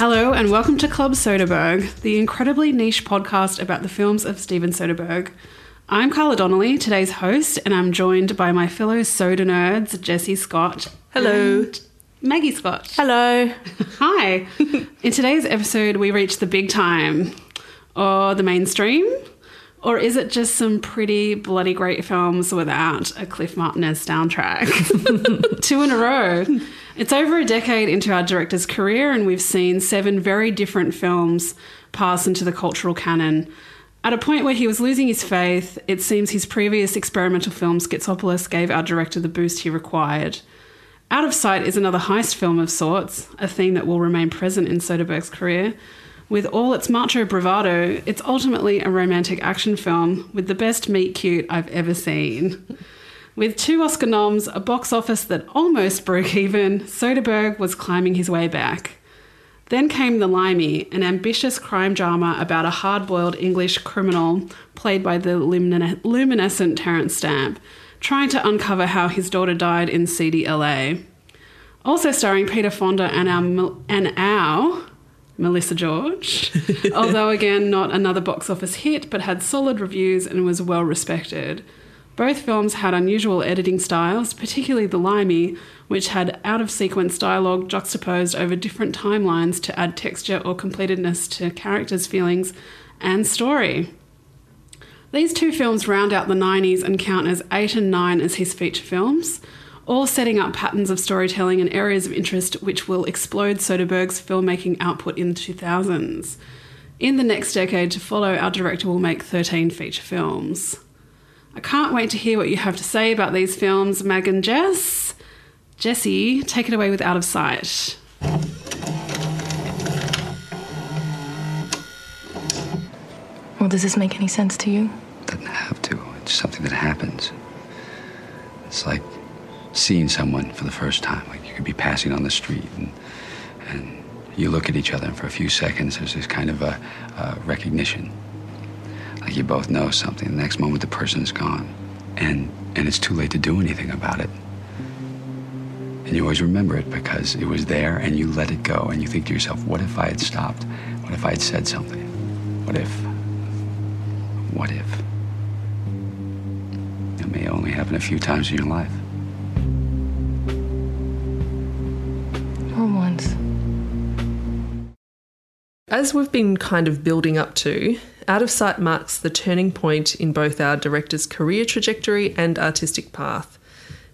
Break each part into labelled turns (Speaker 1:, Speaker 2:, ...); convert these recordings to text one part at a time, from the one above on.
Speaker 1: Hello, and welcome to Club Soderbergh, the incredibly niche podcast about the films of Steven Soderbergh. I'm Carla Donnelly, today's host, and I'm joined by my fellow soda nerds, Jesse Scott.
Speaker 2: Hello.
Speaker 1: Maggie Scott.
Speaker 2: Hello.
Speaker 1: Hi. In today's episode, we reach the big time, or the mainstream, or is it just some pretty bloody great films without a Cliff Martinez soundtrack? Two in a row. It's over a decade into our director's career, and we've seen seven very different films pass into the cultural canon. At a point where he was losing his faith, it seems his previous experimental film, Schizopolis, gave our director the boost he required. Out of Sight is another heist film of sorts, a theme that will remain present in Soderbergh's career. With all its macho bravado, it's ultimately a romantic action film with the best meet cute I've ever seen. With two Oscar noms, a box office that almost broke even, Soderbergh was climbing his way back. Then came The Limey, an ambitious crime drama about a hard boiled English criminal played by the lumine- luminescent Terence Stamp, trying to uncover how his daughter died in seedy LA. Also starring Peter Fonda and our, and our Melissa George, although again not another box office hit, but had solid reviews and was well respected. Both films had unusual editing styles, particularly The Limey, which had out of sequence dialogue juxtaposed over different timelines to add texture or completedness to characters' feelings and story. These two films round out the 90s and count as 8 and 9 as his feature films, all setting up patterns of storytelling and areas of interest which will explode Soderbergh's filmmaking output in the 2000s. In the next decade to follow, our director will make 13 feature films. I can't wait to hear what you have to say about these films, Mag and Jess. Jesse, take it away with Out of Sight.
Speaker 3: Well, does this make any sense to you?
Speaker 4: Doesn't have to. It's something that happens. It's like seeing someone for the first time. Like you could be passing on the street and and you look at each other and for a few seconds there's this kind of a, a recognition. Like you both know something. The next moment the person's gone. And and it's too late to do anything about it. And you always remember it because it was there and you let it go and you think to yourself, what if I had stopped? What if I had said something? What if? What if? It may only happen a few times in your life.
Speaker 3: Or once.
Speaker 2: As we've been kind of building up to, Out of Sight marks the turning point in both our director's career trajectory and artistic path.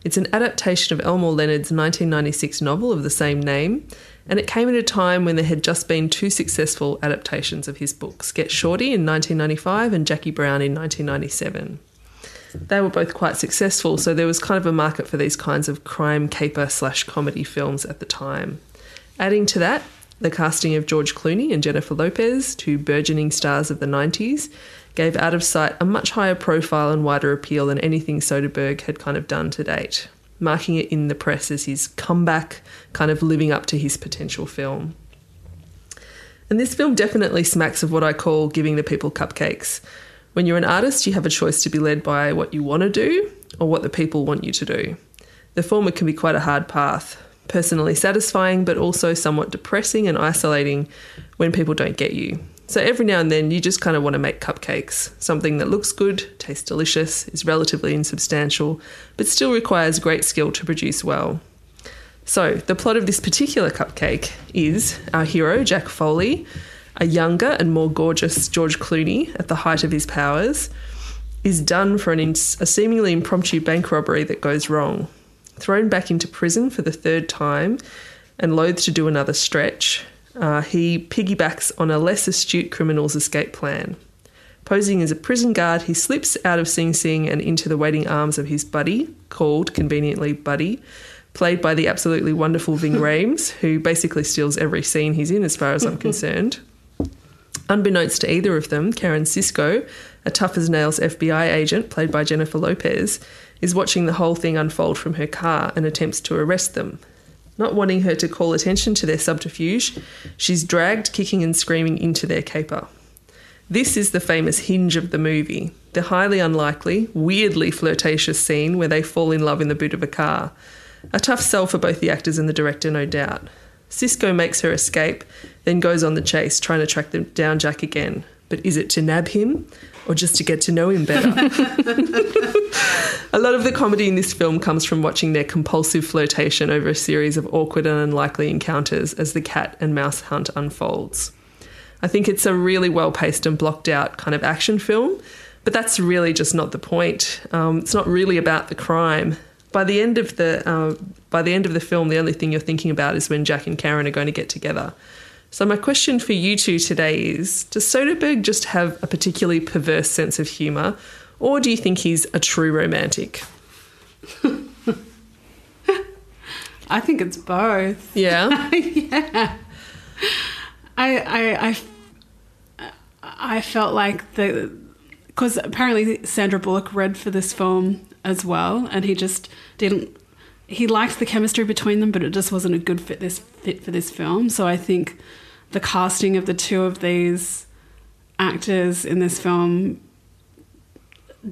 Speaker 2: It's an adaptation of Elmore Leonard's 1996 novel of the same name, and it came at a time when there had just been two successful adaptations of his books Get Shorty in 1995 and Jackie Brown in 1997. They were both quite successful, so there was kind of a market for these kinds of crime caper slash comedy films at the time. Adding to that, the casting of George Clooney and Jennifer Lopez, two burgeoning stars of the 90s, gave Out of Sight a much higher profile and wider appeal than anything Soderbergh had kind of done to date, marking it in the press as his comeback, kind of living up to his potential film. And this film definitely smacks of what I call giving the people cupcakes. When you're an artist, you have a choice to be led by what you want to do or what the people want you to do. The former can be quite a hard path, personally satisfying, but also somewhat depressing and isolating when people don't get you. So every now and then, you just kind of want to make cupcakes something that looks good, tastes delicious, is relatively insubstantial, but still requires great skill to produce well. So, the plot of this particular cupcake is our hero, Jack Foley, a younger and more gorgeous George Clooney at the height of his powers, is done for an a seemingly impromptu bank robbery that goes wrong. Thrown back into prison for the third time and loath to do another stretch, uh, he piggybacks on a less astute criminal's escape plan. Posing as a prison guard, he slips out of Sing Sing and into the waiting arms of his buddy, called conveniently Buddy, played by the absolutely wonderful Ving Rhames, who basically steals every scene he's in, as far as I'm concerned. Unbeknownst to either of them, Karen Cisco, a tough as nails FBI agent played by Jennifer Lopez, is watching the whole thing unfold from her car and attempts to arrest them. Not wanting her to call attention to their subterfuge, she's dragged kicking and screaming into their caper. This is the famous hinge of the movie the highly unlikely, weirdly flirtatious scene where they fall in love in the boot of a car. A tough sell for both the actors and the director, no doubt. Cisco makes her escape, then goes on the chase, trying to track them down Jack again. But is it to nab him or just to get to know him better? a lot of the comedy in this film comes from watching their compulsive flirtation over a series of awkward and unlikely encounters as the cat and mouse hunt unfolds. I think it's a really well paced and blocked out kind of action film, but that's really just not the point. Um, it's not really about the crime. By the end of the uh, by the end of the film, the only thing you're thinking about is when Jack and Karen are going to get together. So my question for you two today is: Does Soderbergh just have a particularly perverse sense of humour, or do you think he's a true romantic?
Speaker 1: I think it's both.
Speaker 2: Yeah.
Speaker 1: yeah. I, I, I, I felt like the because apparently Sandra Bullock read for this film as well, and he just didn't. He liked the chemistry between them, but it just wasn't a good fit this fit for this film. So I think the casting of the two of these actors in this film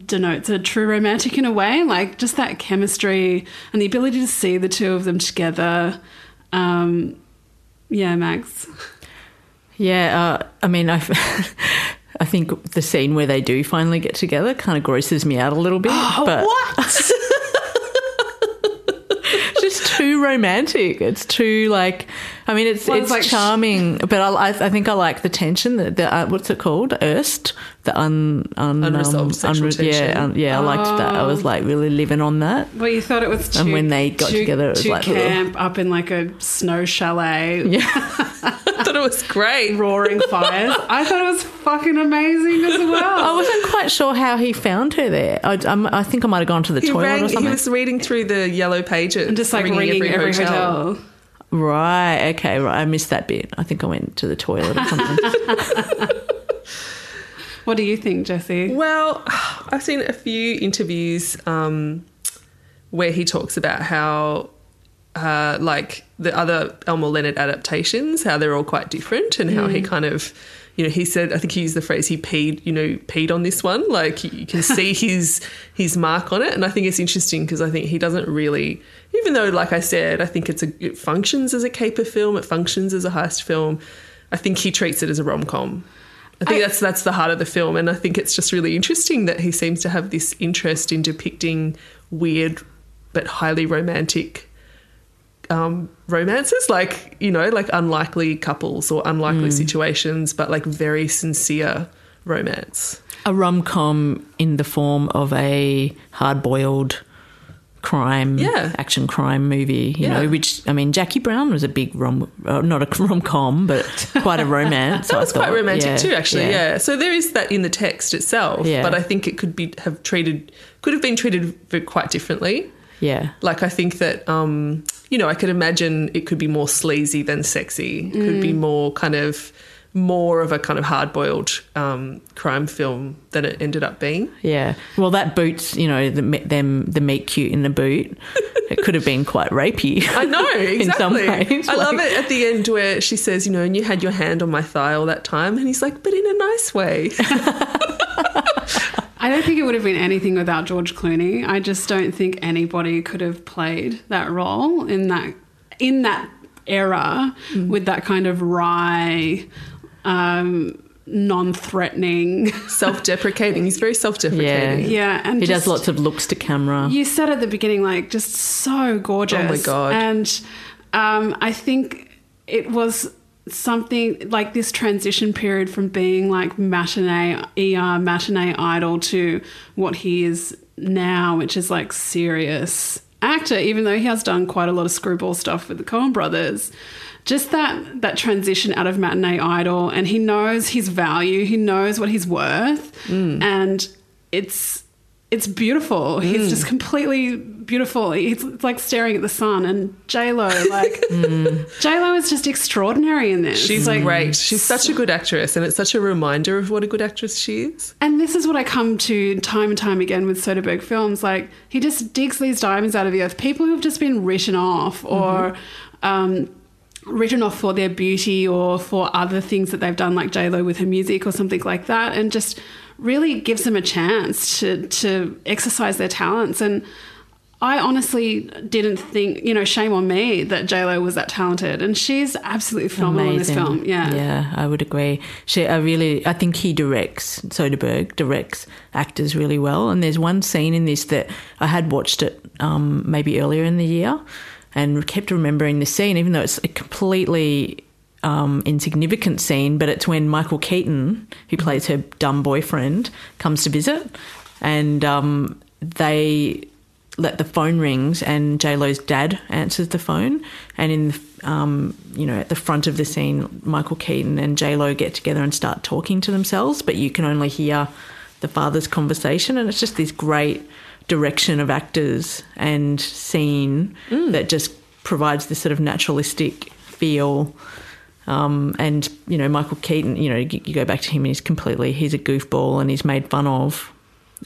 Speaker 1: denotes a true romantic in a way, like just that chemistry and the ability to see the two of them together. Um, yeah, Max.
Speaker 5: Yeah, uh, I mean, I, I think the scene where they do finally get together kind of grosses me out a little bit. but
Speaker 1: what?
Speaker 5: just too romantic. It's too like, I mean, it's
Speaker 1: Well,
Speaker 5: it's
Speaker 1: it's like-
Speaker 5: charming, but I, I I think I like the tension. The, the uh, what's it called? Erst, the un, un
Speaker 2: Unresolved sexual tension.
Speaker 5: Yeah, un, yeah, I liked that. I was like really living on that.
Speaker 1: Well, you thought it was too,
Speaker 5: And when they got
Speaker 1: too,
Speaker 5: together, it was
Speaker 1: too
Speaker 5: like, ugh.
Speaker 1: camp up in like a snow chalet,
Speaker 5: Yeah,
Speaker 2: I thought it was great.
Speaker 1: roaring fires. I thought it was fucking amazing as well.
Speaker 5: I wasn't quite sure how he found her there. I, I'm- I think I might have gone to the
Speaker 2: He,
Speaker 5: toilet
Speaker 2: rang,
Speaker 5: or
Speaker 2: he was reading through the yellow pages
Speaker 1: and just like ringing, every, hotel.
Speaker 5: Right. Okay. Right. I missed that bit. I think I went to the toilet or something.
Speaker 1: What do you think, Jesse?
Speaker 2: Well, I've seen a few interviews um, where he talks about how, uh, like the other Elmore Leonard adaptations, how they're all quite different, and how he kind of, you know, he said, I think he used the phrase he peed, you know, peed on this one. Like you can see his his mark on it, and I think it's interesting because I think he doesn't really, even though, like I said, I think it's a it functions as a caper film, it functions as a heist film. I think he treats it as a rom com. I think
Speaker 1: I-
Speaker 2: that's that's the heart of the film, and I think it's just really interesting that he seems to have this interest in depicting weird but highly romantic um, romances, like you know, like unlikely couples or unlikely situations, but like very sincere romance.
Speaker 5: a rom com in the form of a hard boiled crime,
Speaker 2: Yeah.
Speaker 5: action crime movie. You
Speaker 2: Yeah.
Speaker 5: know, which I mean, Jackie Brown was a big rom, uh, not a rom com, but quite a romance.
Speaker 2: That
Speaker 5: I
Speaker 2: was quite romantic
Speaker 5: Yeah,
Speaker 2: too, actually. Yeah. So there is that in the text itself,
Speaker 5: Yeah.
Speaker 2: but I think it could be have treated could have been treated quite differently.
Speaker 5: yeah.
Speaker 2: Like I think that um, you know, I could imagine it could be more sleazy than sexy. It could
Speaker 5: Mm.
Speaker 2: be more kind of more of a kind of hard boiled um, crime film than it ended up being.
Speaker 5: Yeah. Well, that boots, you know, the me- them the meat cute in the boot. It could have been quite rapey.
Speaker 2: I know, exactly.
Speaker 5: in some ways.
Speaker 2: I love it at the end where she says, you know, and you had your hand on my thigh all that time. And he's like, but in a nice way.
Speaker 1: I don't think it would have been anything without George Clooney. I just don't think anybody could have played that role in that in that era with that kind of wry, um, non-threatening.
Speaker 2: self deprecating. He's very self deprecating.
Speaker 1: Yeah, yeah and
Speaker 5: he
Speaker 1: just-
Speaker 5: does lots of looks to camera.
Speaker 1: You said at the beginning, like, just so gorgeous.
Speaker 2: Oh my God.
Speaker 1: And um, I think it was something like this transition period from being like matinee ER matinee idol to what he is now, which is like serious actor, even though he has done quite a lot of screwball stuff with the Coen brothers. Just that that transition out of matinee idol, and he knows his value, he knows what he's worth, mm. and it's it's beautiful. He's mm. just completely beautiful. It's, it's like staring at the sun. And J Lo, like mm. J Lo is just extraordinary in this.
Speaker 2: She's
Speaker 1: like
Speaker 2: great. She's such a good actress. And it's such a reminder of what a good actress she is.
Speaker 1: And this is what I come to time and time again with Soderbergh films. Like he just digs these diamonds out of the earth. People who've just been written off or mm-hmm. um, written off for their beauty or for other things that they've done, like J Lo with her music or something like that, and just really gives them a chance to to exercise their talents. And I honestly didn't think, you know, shame on me that J Lo was that talented. And she's absolutely phenomenal
Speaker 5: Amazing.
Speaker 1: in this film. Yeah.
Speaker 5: yeah, I would agree. She, I really, I think he directs Soderbergh directs actors really well. And there's one scene in this that I had watched it um, maybe earlier in the year, and kept remembering this scene, even though it's a completely um, insignificant scene. But it's when Michael Keaton, who plays her dumb boyfriend, comes to visit, and um, they let the phone rings and J Lo's dad answers the phone, and in um, you know at the front of the scene, Michael Keaton and J Lo get together and start talking to themselves, but you can only hear the father's conversation, and it's just this great direction of actors and scene that just provides this sort of naturalistic feel. Um, and you know Michael Keaton, you know you you go back to him, and he's completely he's a goofball, and he's made fun of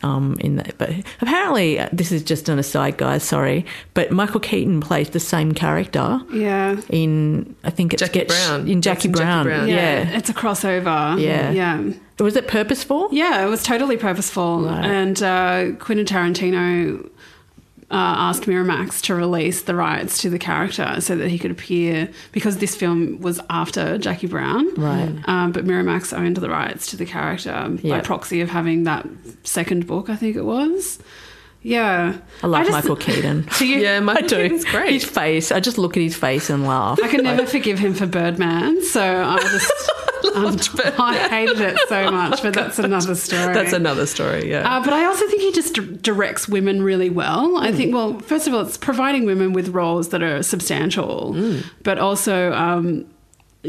Speaker 5: um, in that. But apparently, uh, this is just an aside, guys. Sorry, but Michael Keaton plays the same character
Speaker 1: Yeah.
Speaker 5: in I think it's
Speaker 2: Jackie
Speaker 5: Get-
Speaker 2: Brown.
Speaker 5: in Jackie
Speaker 2: in Jackie
Speaker 5: Brown.
Speaker 2: Brown.
Speaker 5: Yeah.
Speaker 1: It's a crossover.
Speaker 5: Yeah.
Speaker 1: Yeah.
Speaker 5: was it purposeful?
Speaker 1: Yeah, it was totally purposeful.
Speaker 5: Right.
Speaker 1: And uh, Quentin Tarantino uh, asked Miramax to release the rights to the character so that he could appear because this film was after Jackie Brown.
Speaker 5: Right.
Speaker 1: Um, but Miramax owned the rights to the character
Speaker 5: Yeah.
Speaker 1: by proxy of having that second book, I think it was. Yeah.
Speaker 5: I love
Speaker 1: just-
Speaker 5: Michael Keaton.
Speaker 1: Do you?
Speaker 2: Yeah, Michael
Speaker 5: I do.
Speaker 2: Keaton's great.
Speaker 5: His face. I just look at his face and laugh.
Speaker 1: I can never forgive him for Birdman, so I just um, I hated it so much. But that's another story.
Speaker 2: That's another story. Yeah.
Speaker 1: Uh, but I also think he just d- directs women really well. I think, well, first of all, it's providing women with roles that are substantial, but also um,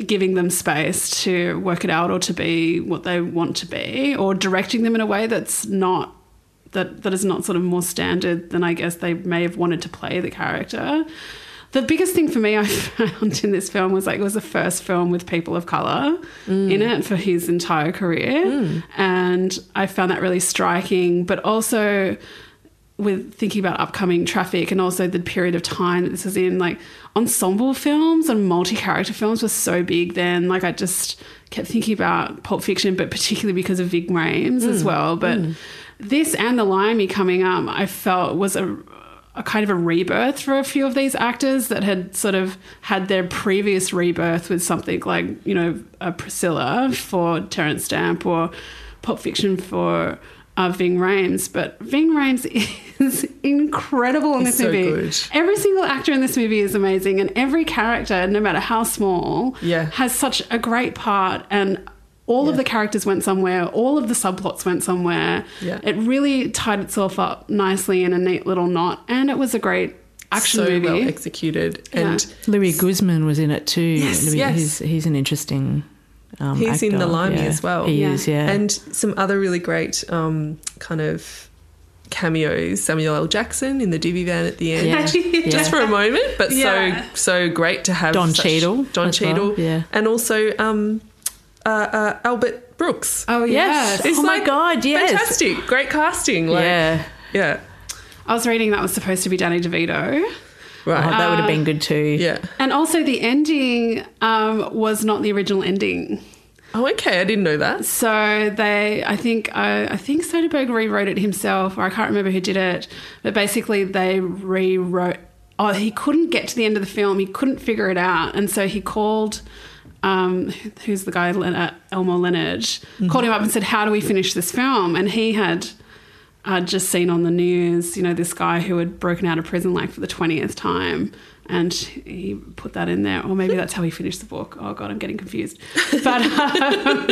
Speaker 1: giving them space to work it out or to be what they want to be, or directing them in a way that's not that that is not sort of more standard than I guess they may have wanted to play the character. The biggest thing for me I found in this film was like it was the first film with people of color mm. in it for his entire career, mm. and I found that really striking. But also with thinking about upcoming traffic and also the period of time that this was in, like ensemble films and multi-character films were so big then. Like I just kept thinking about Pulp Fiction, but particularly because of Ving Rhames as mm. well. But this and The Limey coming up, I felt was a a kind of a rebirth for a few of these actors that had sort of had their previous rebirth with something like, you know, a Priscilla for Terence Stamp or Pulp Fiction for uh, Ving Rhames. But Ving Rhames is incredible in this
Speaker 2: so
Speaker 1: movie.
Speaker 2: good.
Speaker 1: Every single actor in this movie is amazing, and every character, no matter how small,
Speaker 2: Yeah.
Speaker 1: has such a great part and all of the characters went somewhere all of the subplots went somewhere
Speaker 2: Yeah.
Speaker 1: it really tied itself up nicely in a neat little knot and it was a great action
Speaker 2: so
Speaker 1: movie
Speaker 2: well executed. And
Speaker 5: Luis Guzman was in it too.
Speaker 1: Yes,
Speaker 5: Luis,
Speaker 2: yes.
Speaker 5: He's, he's an interesting. Um,
Speaker 2: he's in the Limey
Speaker 5: Yeah.
Speaker 2: as well.
Speaker 5: He
Speaker 1: Yeah.
Speaker 5: is, yeah.
Speaker 2: And some other really great um, kind of cameos. Samuel L. Jackson in the divvy van at the end.
Speaker 5: Yeah.
Speaker 2: Just
Speaker 5: Yeah.
Speaker 2: for a moment, but
Speaker 1: Yeah.
Speaker 2: so so great to have
Speaker 5: Don
Speaker 2: such-
Speaker 5: Cheadle
Speaker 2: Don
Speaker 5: as well,
Speaker 2: Cheadle,
Speaker 5: yeah.
Speaker 2: and also um, uh, uh, Albert Brooks.
Speaker 1: oh
Speaker 5: Yes.
Speaker 1: yes
Speaker 5: Oh my God, yes.
Speaker 2: fantastic, great casting. Like,
Speaker 5: yeah.
Speaker 2: yeah,
Speaker 1: i was reading that was supposed to be danny devito
Speaker 5: Oh,
Speaker 2: right,
Speaker 5: that would have been good too.
Speaker 2: yeah.
Speaker 1: and also the ending um, was not the original ending
Speaker 2: Oh, okay, I didn't know that.
Speaker 1: So they, I think, uh, I think Soderbergh rewrote it himself, or I can't remember who did it. But basically, they rewrote. Oh, he couldn't get to the end of the film. He couldn't figure it out, and so he called. Um, who's the guy? Len- uh, Elmore Leonard called him up and said, "How do we finish this film?" And he had. I'd just seen on the news, you know, this guy who had broken out of prison like for the 20th time. And he put that in there. Or maybe that's how he finished the book. Oh, God, I'm getting confused. But um,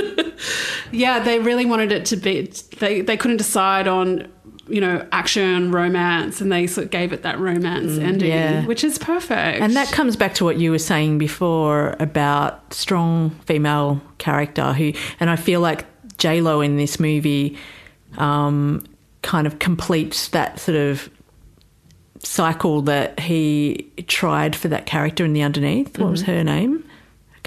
Speaker 1: yeah, they really wanted it to be, they, they couldn't decide on, you know, action, romance, and they sort of gave it that romance ending,
Speaker 5: yeah.
Speaker 1: which is perfect.
Speaker 5: And that comes back to what you were saying before about strong female character who, and I feel like J Lo in this movie um, kind of completes that sort of cycle that he tried for that character in the underneath. What was her name?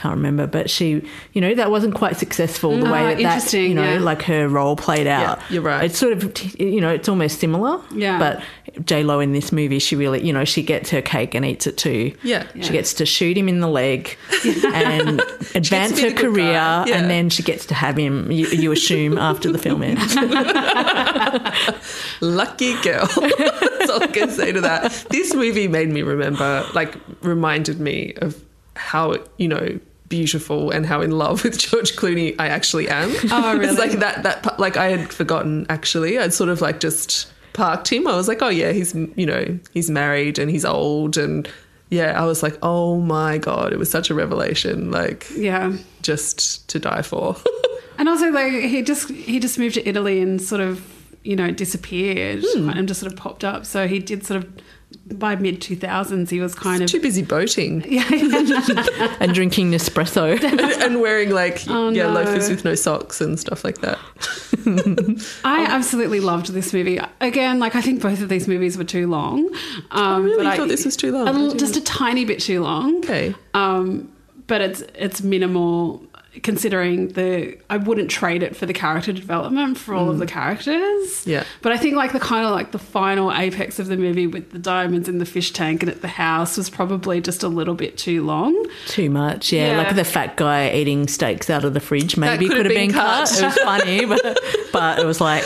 Speaker 5: Can't remember, but she, you know, that wasn't quite successful the
Speaker 1: Ah,
Speaker 5: way that, that you know,
Speaker 1: yeah.
Speaker 5: like her role played out.
Speaker 2: you're right.
Speaker 5: It's sort of, you know, it's almost similar.
Speaker 1: Yeah.
Speaker 5: But J Lo in this movie, she really, you know, she gets her cake and eats it too.
Speaker 2: Yeah.
Speaker 5: She gets to shoot him in the leg and advance her career,
Speaker 2: yeah.
Speaker 5: and then she gets to have him. You, you assume after the film ends.
Speaker 2: Lucky girl. That's all I can say to that. This movie made me remember, like, reminded me of how, you know, beautiful and how in love with George Clooney I actually am.
Speaker 1: Oh, really?
Speaker 2: It's like that, that, like, I had forgotten actually. I'd sort of like just parked him. I was like, oh, yeah, he's, you know, he's married and he's old. And yeah, I was like, oh my God, it was such a revelation. Like,
Speaker 1: Yeah.
Speaker 2: just to die for.
Speaker 1: And also, like he just he just moved to Italy and sort of you know disappeared
Speaker 2: Hmm.
Speaker 1: and just sort of popped up. So he did sort of by mid two thousands he was kind of
Speaker 2: Too busy boating
Speaker 1: yeah,
Speaker 5: and drinking Nespresso.
Speaker 2: and wearing like
Speaker 1: Oh,
Speaker 2: yeah
Speaker 1: no.
Speaker 2: loafers with no socks and stuff like that.
Speaker 1: I absolutely loved this movie. Again, like I think both of these movies were too long. Um,
Speaker 2: really?
Speaker 1: but
Speaker 2: You thought this was too long?
Speaker 1: A
Speaker 2: I
Speaker 1: little, just a tiny bit too long.
Speaker 2: Okay.
Speaker 1: Um, but it's it's minimal considering the I wouldn't trade it for the character development for all of the mm. characters.
Speaker 2: Yeah.
Speaker 1: But I think like the kind of like the final apex of the movie with the diamonds in the fish tank and at the house was probably just a little bit too long.
Speaker 5: Too much, yeah.
Speaker 1: Yeah.
Speaker 5: Like the fat guy eating steaks out of the fridge maybe
Speaker 2: could
Speaker 5: could
Speaker 2: have
Speaker 5: have been,
Speaker 2: been
Speaker 5: cut.
Speaker 2: cut.
Speaker 5: It was funny, but, but it was like,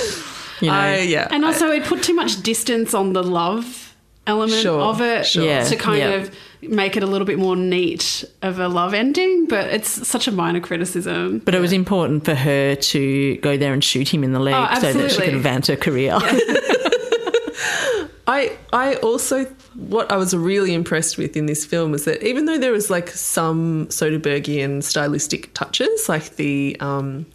Speaker 5: you know.
Speaker 2: I yeah.
Speaker 1: And also it put too much distance on the love element
Speaker 2: Sure,
Speaker 1: of it
Speaker 2: sure.
Speaker 5: Yeah,
Speaker 1: to kind
Speaker 5: yeah.
Speaker 1: of make it a little bit more neat of a love ending, but it's such a minor criticism.
Speaker 5: but it was important for her to go there and shoot him in the leg
Speaker 1: Oh,
Speaker 5: so that she could advance her career.
Speaker 2: I I also what I was really impressed with in this film was that even though there was like some Soderberghian stylistic touches, like the um,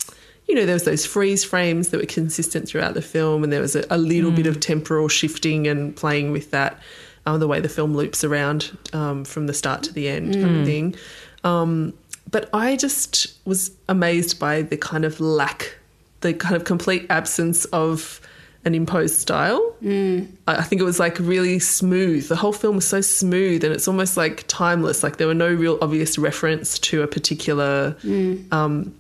Speaker 2: you know, there was those freeze frames that were consistent throughout the film, and there was a, a little bit of temporal shifting and playing with that, um, the way the film loops around um, from the start to the end, kind of thing. Um, but I just was amazed by the kind of lack, the kind of complete absence of an imposed style. I I think it was like really smooth. The whole film was so smooth and it's almost like timeless. Like there were no real obvious reference to a particular um,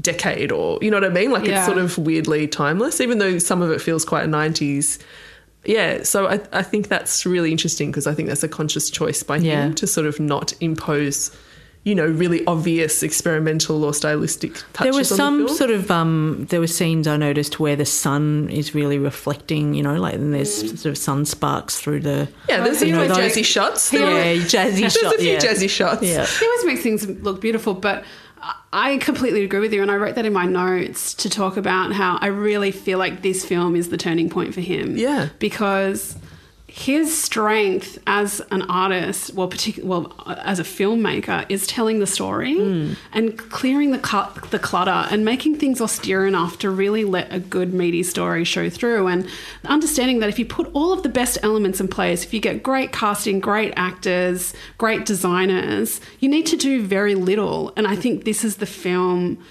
Speaker 2: decade or, you know what I mean? Like
Speaker 1: Yeah.
Speaker 2: it's sort of weirdly timeless, even though some of it feels quite 90s. Yeah, so I, I think that's really interesting because I think that's a conscious choice by
Speaker 5: Yeah.
Speaker 2: him to sort of not impose, you know, really obvious experimental or stylistic touches.
Speaker 5: there was
Speaker 2: on
Speaker 5: some
Speaker 2: the film.
Speaker 5: sort of um, there were scenes I noticed where the sun is really reflecting, you know, like and there's sort of sun sparks through the
Speaker 2: yeah, there's a
Speaker 5: you
Speaker 2: few
Speaker 5: know,
Speaker 2: jazzy
Speaker 5: those-
Speaker 2: shots.
Speaker 5: yeah,
Speaker 2: There were-
Speaker 5: jazzy
Speaker 2: There's
Speaker 5: shot.
Speaker 2: a few
Speaker 5: yeah.
Speaker 2: jazzy shots.
Speaker 5: Yeah.
Speaker 1: He always makes things look beautiful, but I completely agree with you. And I wrote that in my notes to talk about how I really feel like this film is the turning point for him.
Speaker 2: Yeah.
Speaker 1: Because his strength as an artist, well, particular, well, as a filmmaker, is telling the story and clearing the the clutter, and making things austere enough to really let a good meaty story show through. And understanding that if you put all of the best elements in place, if you get great casting, great actors, great designers, you need to do very little. And I think this is the film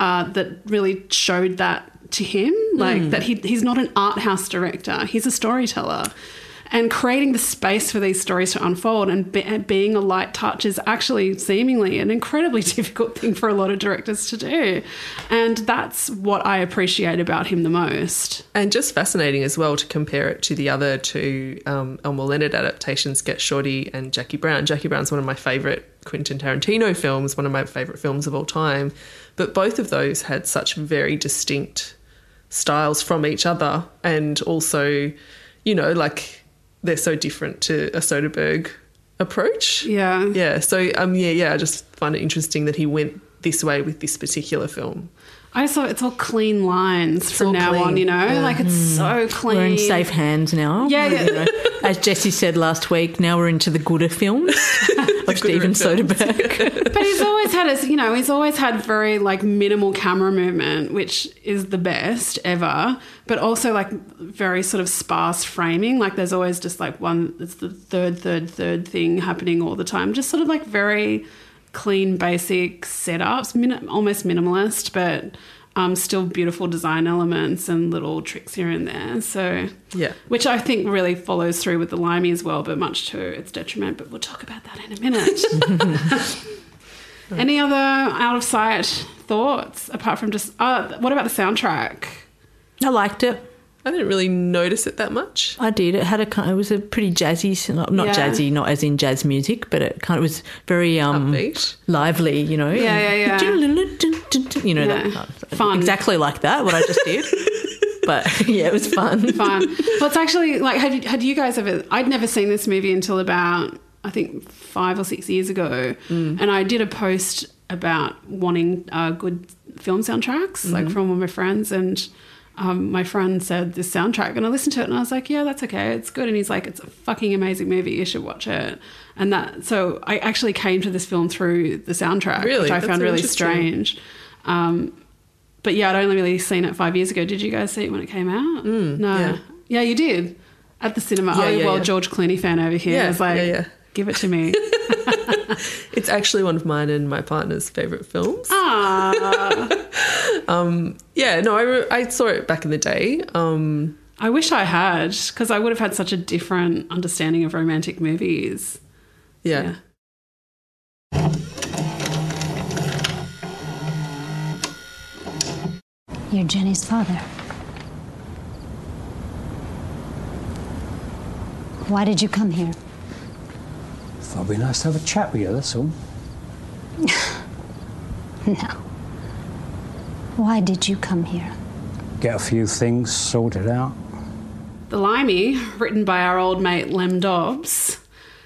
Speaker 1: uh, that really showed that to him, like that he he's not an art house director; he's a storyteller. And creating the space for these stories to unfold and, be, being a light touch is actually seemingly an incredibly difficult thing for a lot of directors to do. And that's what I appreciate about him the most.
Speaker 2: And just fascinating as well to compare it to the other two um, Elmore Leonard adaptations, Get Shorty and Jackie Brown. Jackie Brown's one of my favourite Quentin Tarantino films, one of my favourite films of all time. But both of those had such very distinct styles from each other and also, you know, like they're so different to a Soderbergh approach.
Speaker 1: Yeah.
Speaker 2: Yeah. So um yeah, yeah, I just find it interesting that he went this way with this particular film.
Speaker 1: I just thought it's all clean lines from now
Speaker 2: clean,
Speaker 1: on, you know?
Speaker 2: yeah.
Speaker 1: Like it's hmm. so clean.
Speaker 5: We're in safe hands now.
Speaker 1: Yeah, yeah.
Speaker 5: You know, as Jesse said last week, now we're into the gooder films of Steven. Soderbergh.
Speaker 1: But he's always had his, you know, he's always had very like minimal camera movement, which is the best ever. But also like very sort of sparse framing. Like there's always just like one, it's the third, third, third thing happening all the time. Just sort of like very clean, basic setups, min- almost minimalist, but um, still beautiful design elements and little tricks here and there. So
Speaker 2: Yeah.
Speaker 1: which I think really follows through with the Limey as well, but much to its detriment. But we'll talk about that in a minute. Any other out of sight thoughts apart from just uh, what about the soundtrack?
Speaker 5: I liked it.
Speaker 2: I didn't really notice it that much.
Speaker 5: I did. It had a kind. It was a pretty jazzy, not, not
Speaker 1: Yeah.
Speaker 5: jazzy, not as in jazz music, but it kind of was very um,
Speaker 2: Upbeat.
Speaker 5: lively. You know.
Speaker 1: Yeah, yeah, yeah.
Speaker 5: You know
Speaker 1: Yeah.
Speaker 5: that
Speaker 1: Fun.
Speaker 5: exactly like that. What I just did. but yeah, it was fun.
Speaker 1: Fun. well, it's actually like had you, had you guys ever? I'd never seen this movie until about I think five or six years ago,
Speaker 2: Mm.
Speaker 1: and I did a post about wanting uh, good film soundtracks,
Speaker 2: Mm-hmm.
Speaker 1: like from one of my friends, and. Um, my friend said this soundtrack, and I listened to it, and I was like, "Yeah, that's okay, it's good." And he's like, "It's a fucking amazing movie. You should watch it." And that, so I actually came to this film through the soundtrack,
Speaker 2: Really?
Speaker 1: which I
Speaker 2: That's
Speaker 1: found really strange. Um, but yeah, I'd only really seen it five years ago. Did you guys see it when it came out? no.
Speaker 2: Mm, yeah.
Speaker 1: Yeah. you did. At the cinema.
Speaker 2: Yeah,
Speaker 1: oh,
Speaker 2: yeah,
Speaker 1: well. George Clooney fan over here.
Speaker 2: Yeah,
Speaker 1: was like,
Speaker 2: yeah, yeah.
Speaker 1: Give it to me.
Speaker 2: It's actually one of mine and my partner's favorite films.
Speaker 1: Ah,
Speaker 2: Yeah, no, I, re- I saw it back in the day. Um,
Speaker 1: I wish I had, because I would have had such a different understanding of romantic movies.
Speaker 2: yeah.
Speaker 1: Yeah.
Speaker 6: You're Jenny's father. Why did you come here?
Speaker 7: Thought it'd be nice to have a chat with you, that's all.
Speaker 6: No. Why did you come here?
Speaker 7: Get a few things sorted out.
Speaker 1: The Limey, written by our old mate Lem Dobbs,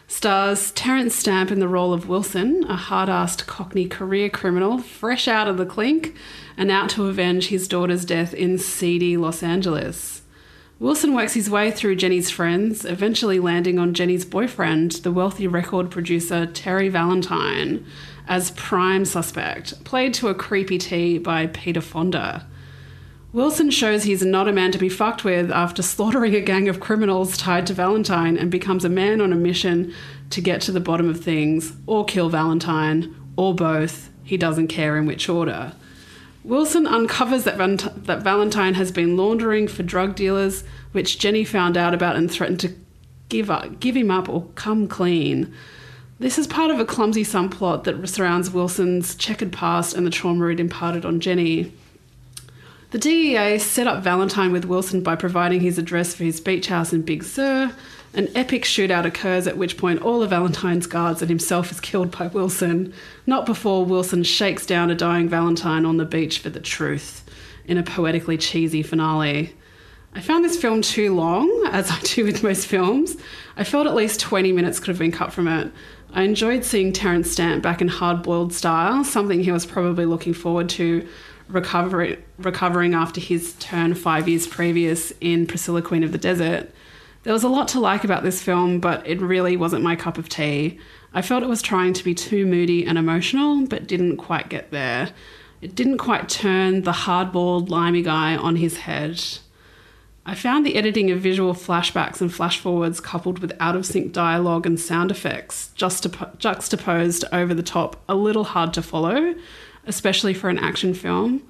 Speaker 1: stars Terence Stamp in the role of Wilson, a hard-assed Cockney career criminal fresh out of the clink and out to avenge his daughter's death in seedy Los Angeles. Wilson works his way through Jenny's friends, eventually landing on Jenny's boyfriend, the wealthy record producer Terry Valentine, as prime suspect, played to a creepy T by Peter Fonda. Wilson shows he's not a man to be fucked with after slaughtering a gang of criminals tied to Valentine and becomes a man on a mission to get to the bottom of things, or kill Valentine, or both. He doesn't care in which order. Wilson uncovers that, that Valentine has been laundering for drug dealers, which Jenny found out about and threatened to give up, give him up or come clean. This is part of a clumsy subplot that surrounds Wilson's checkered past and the trauma it imparted on Jenny. The DEA set up Valentine with Wilson by providing his address for his beach house in Big Sur. An epic shootout occurs at which point all of Valentine's guards and himself is killed by Wilson, not before Wilson shakes down a dying Valentine on the beach for the truth, in a poetically cheesy finale. I found this film too long, as I do with most films. I felt at least 20 minutes could have been cut from it. I enjoyed seeing Terence Stamp back in hard boiled style, something he was probably looking forward to recover, recovering after his turn five years previous in Priscilla Queen of the Desert. There was a lot to like about this film, but it really wasn't my cup of tea. I felt it was trying to be too moody and emotional, but didn't quite get there. It didn't quite turn the hardballed, limey guy on his head. I found the editing of visual flashbacks and flash forwards coupled with out of sync dialogue and sound effects juxtap- juxtaposed over the top a little hard to follow, especially for an action film.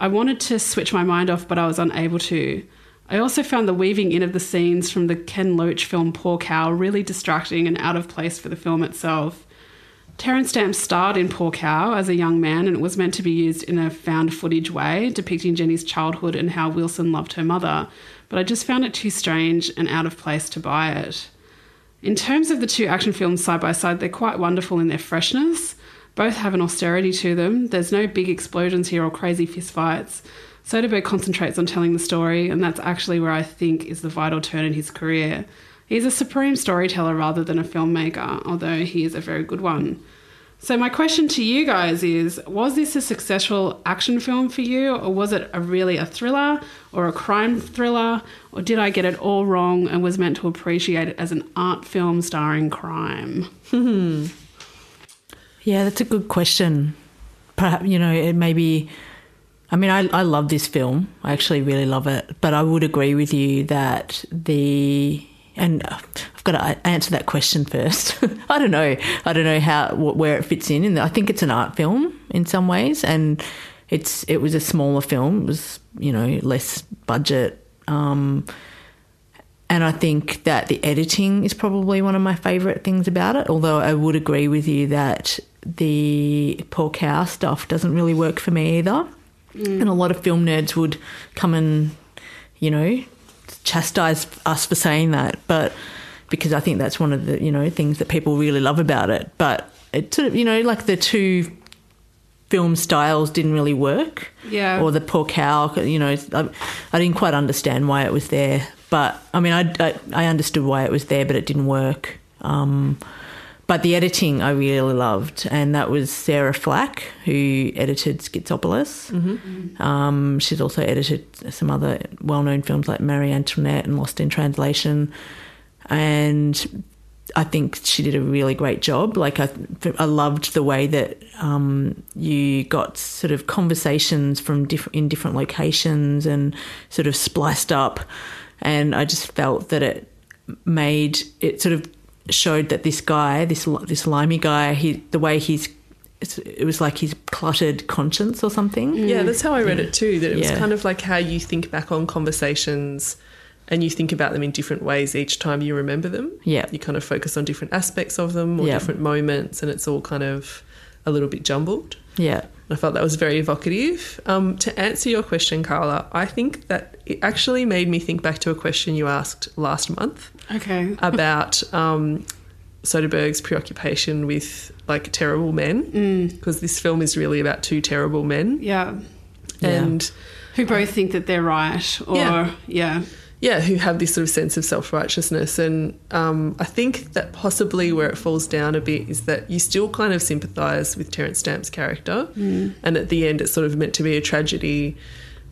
Speaker 1: I wanted to switch my mind off, but I was unable to. I also found the weaving in of the scenes from the Ken Loach film Poor Cow really distracting and out of place for the film itself. Terence Stamp starred in Poor Cow as a young man, and it was meant to be used in a found footage way, depicting Jenny's childhood and how Wilson loved her mother, but I just found it too strange and out of place to buy it. In terms of the two action films side by side, they're quite wonderful in their freshness. Both have an austerity to them. There's no big explosions here or crazy fistfights. Soderbergh concentrates on telling the story, and that's actually where I think is the vital turn in his career. He's a supreme storyteller rather than a filmmaker, although he is a very good one. So, my question to you guys is Was this a successful action film for you, or was it a really a thriller or a crime thriller, or did I get it all wrong and was meant to appreciate it as an art film starring crime?
Speaker 5: Yeah, that's a good question. Perhaps, you know, it may be. I mean, I, I love this film. I actually really love it. But I would agree with you that the. And I've got to answer that question first. I don't know. I don't know how where it fits in. And I think it's an art film in some ways, and it's it was a smaller film. It was you know less budget. Um, and I think that the editing is probably one of my favourite things about it. Although I would agree with you that the Poor Cow stuff doesn't really work for me either. And a lot of film nerds would come and, you know, chastise us for saying that, but because I think that's one of the, you know, things that people really love about it. But it sort of, you know, like the two film styles didn't really work.
Speaker 1: Yeah.
Speaker 5: Or the poor cow, you know, I, I didn't quite understand why it was there. But I mean, I, I, I understood why it was there, but it didn't work. Um, but the editing I really loved, and that was Sarah Flack, who edited Schizopolis. Um, she's also edited some other well known films like Marie Antoinette and Lost in Translation. And I think she did a really great job. Like I, I loved the way that um, you got sort of conversations from different in different locations and sort of spliced up, and I just felt that it made it sort of showed that this guy, this this limey guy, he the way he's it was like his cluttered conscience or something.
Speaker 2: Yeah, mm. that's how I read it too. That it was
Speaker 5: Yeah.
Speaker 2: kind of like how you think back on conversations and you think about them in different ways each time you remember them.
Speaker 5: Yeah.
Speaker 2: You kind of focus on different aspects of them or
Speaker 5: Yeah.
Speaker 2: different moments, and it's all kind of a little bit jumbled.
Speaker 5: Yeah.
Speaker 2: I felt that was very evocative. Um, to answer your question, Carla, I think that it actually made me think back to a question you asked last month
Speaker 1: Okay.
Speaker 2: about um, Soderbergh's preoccupation with like terrible men, because this film is really about two terrible men,
Speaker 1: Yeah.
Speaker 2: and
Speaker 1: Who both think that they're right, or
Speaker 2: Yeah.
Speaker 1: yeah,
Speaker 2: yeah, who have this sort of sense of self righteousness. And um, I think that possibly where it falls down a bit is that you still kind of sympathise with Terence Stamp's character, and at the end it's sort of meant to be a tragedy.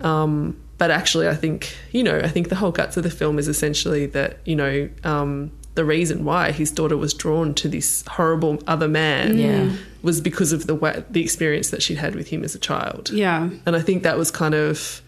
Speaker 2: Um, but actually, I think you know, I think the whole guts of the film is essentially that you know. Um, the reason why his daughter was drawn to this horrible other man
Speaker 5: Yeah.
Speaker 2: was because of the way, the experience that she'd had with him as a child.
Speaker 1: yeah,
Speaker 2: And I think that was kind of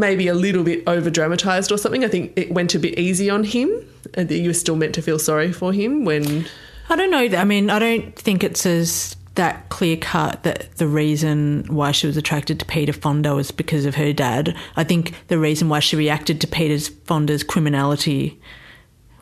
Speaker 2: maybe a little bit over dramatized or something. I think it went a bit easy on him and that you were still meant to feel sorry for him when
Speaker 5: I don't know. I mean, I don't think it's as that clear cut that the reason why she was attracted to Peter Fonda was because of her dad. I think the reason why she reacted to Peter Fonda's criminality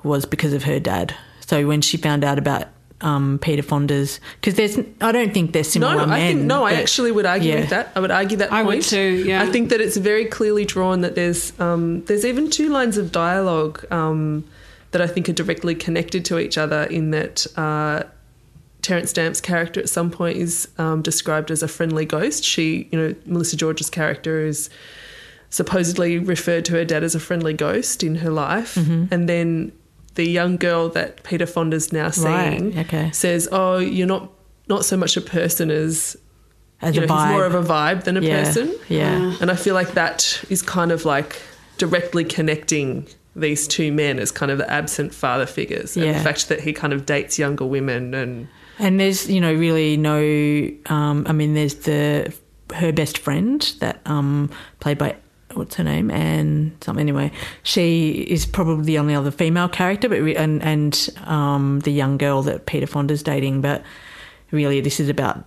Speaker 5: was because of her dad. So when she found out about um, Peter Fonda's, because there's, I don't think they're
Speaker 2: no,
Speaker 5: similar men.
Speaker 2: I think no, I actually would argue
Speaker 5: yeah.
Speaker 2: with that. I would argue that
Speaker 1: I would
Speaker 2: point.
Speaker 1: too, yeah.
Speaker 2: I think that it's very clearly drawn that there's um, there's even two lines of dialogue um, that I think are directly connected to each other in that uh, Terence Stamp's character at some point is um, described as a friendly ghost. She, you know, Melissa George's character is supposedly referred to her dad as a friendly ghost in her life,
Speaker 5: Mm-hmm.
Speaker 2: and then the young girl that Peter Fonda's now
Speaker 5: Right,
Speaker 2: seeing
Speaker 5: okay.
Speaker 2: says, "Oh, you're not not so much a person as
Speaker 5: as
Speaker 2: you
Speaker 5: a
Speaker 2: know,
Speaker 5: vibe.
Speaker 2: he's more of a vibe than a
Speaker 5: yeah.
Speaker 2: person."
Speaker 5: Yeah.
Speaker 2: And I feel like that is kind of like directly connecting these two men as kind of the absent father figures, and the fact that he kind of dates younger women and
Speaker 5: And there's, you know, really no. Um, I mean, there's the her best friend that um, played by what's her name and something. Anyway, she is probably the only other female character, but and and um, the young girl that Peter Fonda's dating. But really, this is about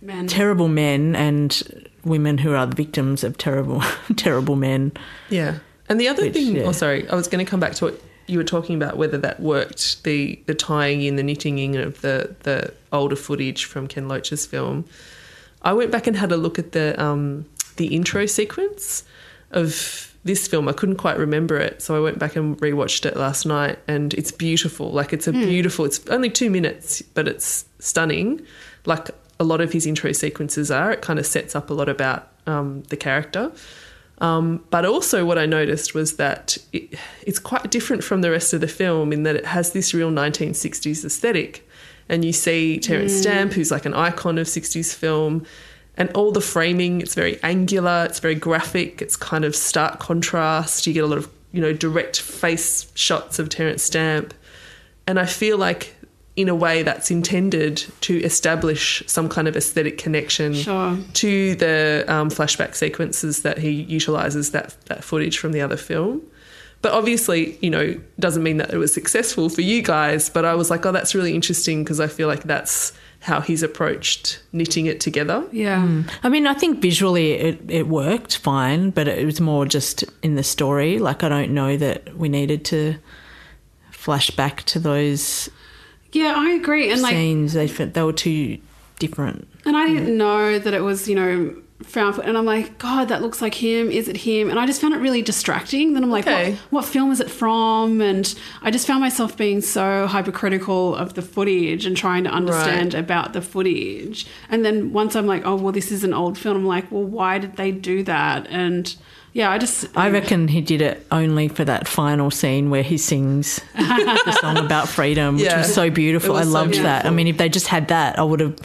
Speaker 1: man.
Speaker 5: terrible men and women who are the victims of terrible, terrible men.
Speaker 2: Yeah. And the other
Speaker 5: Which,
Speaker 2: thing,
Speaker 5: yeah.
Speaker 2: oh, sorry, I was going to come back to what you were talking about, whether that worked, the the tying in, the knitting in of the, the older footage from Ken Loach's film. I went back and had a look at the um, the intro sequence of this film. I couldn't quite remember it, so I went back and rewatched it last night, and it's beautiful. Like it's a beautiful. It's only two minutes, but it's stunning. Like a lot of his intro sequences are. It kind of sets up a lot about um, the character. Um, but also, what I noticed was that it, it's quite different from the rest of the film in that it has this real 1960s aesthetic. And you see Terence Stamp, who's like an icon of 60s film, and all the framing, it's very angular, it's very graphic, it's kind of stark contrast. You get a lot of, you know, direct face shots of Terence Stamp. And I feel like, in a way, that's intended to establish some kind of aesthetic connection
Speaker 1: Sure.
Speaker 2: to the um, flashback sequences that he utilizes that that footage from the other film. But obviously, you know, doesn't mean that it was successful for you guys. But I was like, oh, that's really interesting because I feel like that's how he's approached knitting it together.
Speaker 1: Yeah. Hmm.
Speaker 5: I mean, I think visually it, it worked fine, but it was more just in the story. Like, I don't know that we needed to flash back to those
Speaker 1: Yeah, I agree. And like,
Speaker 5: scenes. They fe- they were too different.
Speaker 1: and I didn't know that it was, you know, found foot. And I'm like, God, that looks like him. Is it him? And I just found it really distracting. Then I'm like,
Speaker 2: Okay.
Speaker 1: what, what film is it from? And I just found myself being so hypercritical of the footage and trying to understand about the footage. And then once I'm like, oh, well, this is an old film, I'm like, well, why did they do that? And yeah, I just.
Speaker 5: I reckon he did it only for that final scene where he sings the song about freedom, which
Speaker 2: Yeah.
Speaker 5: was so beautiful.
Speaker 2: It
Speaker 5: I
Speaker 2: was so
Speaker 5: loved that. I mean, if they just had that, I would have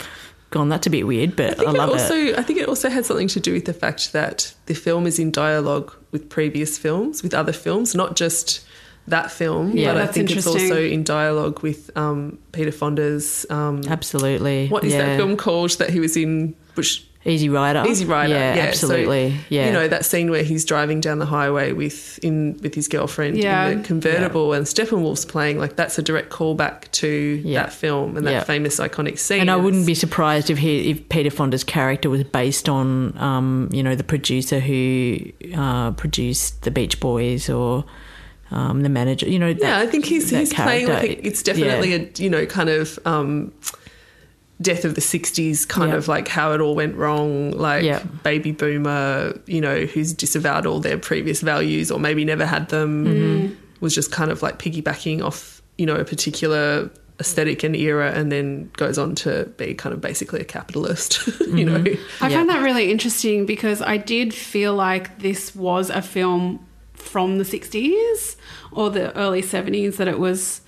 Speaker 5: gone, that's a bit weird, but I,
Speaker 2: I think it
Speaker 5: love
Speaker 2: also
Speaker 5: it.
Speaker 2: I think it also had something to do with the fact that the film is in dialogue with previous films, with other films, not just that film.
Speaker 5: Yeah.
Speaker 2: but I think it's also in dialogue with um, Peter Fonda's um,
Speaker 5: Absolutely.
Speaker 2: what is
Speaker 5: yeah.
Speaker 2: that film called that he was in which
Speaker 5: Easy Rider.
Speaker 2: Easy Rider.
Speaker 5: Yeah,
Speaker 2: so,
Speaker 5: absolutely. yeah.
Speaker 2: You know, that scene where he's driving down the highway with in with his girlfriend
Speaker 1: Yeah.
Speaker 2: in the convertible and Steppenwolf's playing, like that's a direct callback to
Speaker 5: Yeah.
Speaker 2: that film and that
Speaker 5: Yeah.
Speaker 2: famous iconic scene.
Speaker 5: and I wouldn't be surprised if he, if Peter Fonda's character was based on, um, you know, the producer who uh, produced the Beach Boys or um, the manager. You know,
Speaker 2: Yeah, I think he's
Speaker 5: that
Speaker 2: he's playing like it's definitely
Speaker 5: Yeah.
Speaker 2: a you know kind of um, death of the '60s kind
Speaker 5: Yeah.
Speaker 2: of like how it all went wrong, like
Speaker 5: Yeah.
Speaker 2: baby boomer, you know, who's disavowed all their previous values or maybe never had them,
Speaker 5: Mm-hmm.
Speaker 2: was just kind of like piggybacking off you know a particular aesthetic and era, and then goes on to be kind of basically a capitalist, you know.
Speaker 1: I
Speaker 5: Yeah.
Speaker 1: found that really interesting because I did feel like this was a film from the 60s or the early 70s, that it was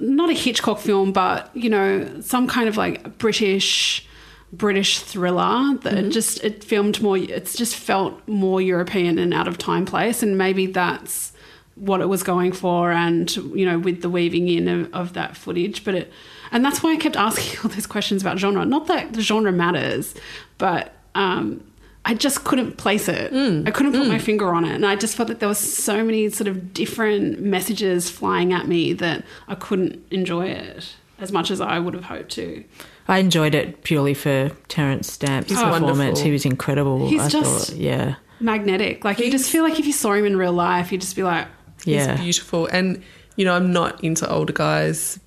Speaker 1: not a Hitchcock film, but, you know, some kind of like British. British thriller that it just it filmed more it's just felt more European and out of time place and maybe that's what it was going for and you know with the weaving in of, of that footage but it and that's why i kept asking all those questions about genre not that the genre matters but um i just couldn't place it mm. i couldn't put my mm. finger on it and i just felt that there was so many sort of different messages flying at me that i couldn't enjoy it as much as i would have hoped to
Speaker 5: I enjoyed it purely for Terence Stamp's
Speaker 2: He's
Speaker 5: performance.
Speaker 2: wonderful.
Speaker 5: He was incredible.
Speaker 1: He's
Speaker 5: I
Speaker 1: just-
Speaker 5: thought, yeah,
Speaker 1: magnetic like you just feel like if you saw him in real life you'd just be like
Speaker 5: yeah.
Speaker 2: He's beautiful. And, you know, I'm not into older guys,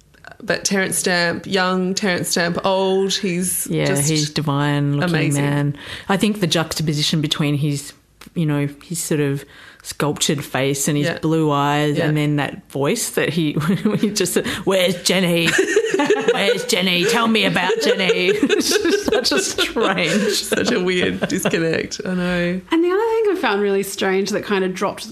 Speaker 2: but Terence Stamp, young Terence Stamp, old, he's
Speaker 5: Yeah,
Speaker 2: just
Speaker 5: he's divine looking
Speaker 2: amazing.
Speaker 5: man. I think the juxtaposition between his, you know, his sort of sculptured face and his
Speaker 2: Yeah.
Speaker 5: blue eyes,
Speaker 2: Yeah.
Speaker 5: and then that voice that he, he just, "Where's Jenny? Where's Jenny? Tell me about Jenny." Such a strange.
Speaker 2: such a weird disconnect. I know.
Speaker 1: And the other thing I found really strange that kind of dropped,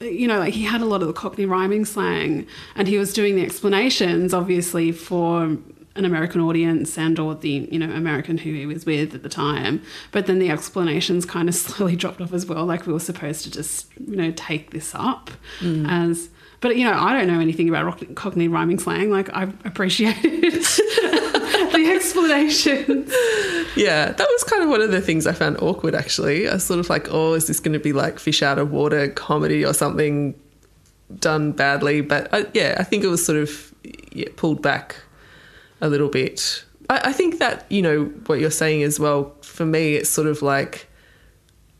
Speaker 1: you know, like he had a lot of the Cockney rhyming slang and he was doing the explanations, obviously, for an American audience and or the, you know, American who he was with at the time. But then the explanations kind of slowly dropped off as well. Like we were supposed to just, you know, take this up mm. as... But, you know, I don't know anything about rock- Cockney rhyming slang. Like, I appreciated the explanations.
Speaker 2: Yeah, that was kind of one of the things I found awkward actually. I was sort of like, oh, is this going to be like fish out of water comedy or something done badly? But I, yeah, I think it was sort of yeah, pulled back a little bit. I, I think that, you know, what you're saying as well, for me, it's sort of like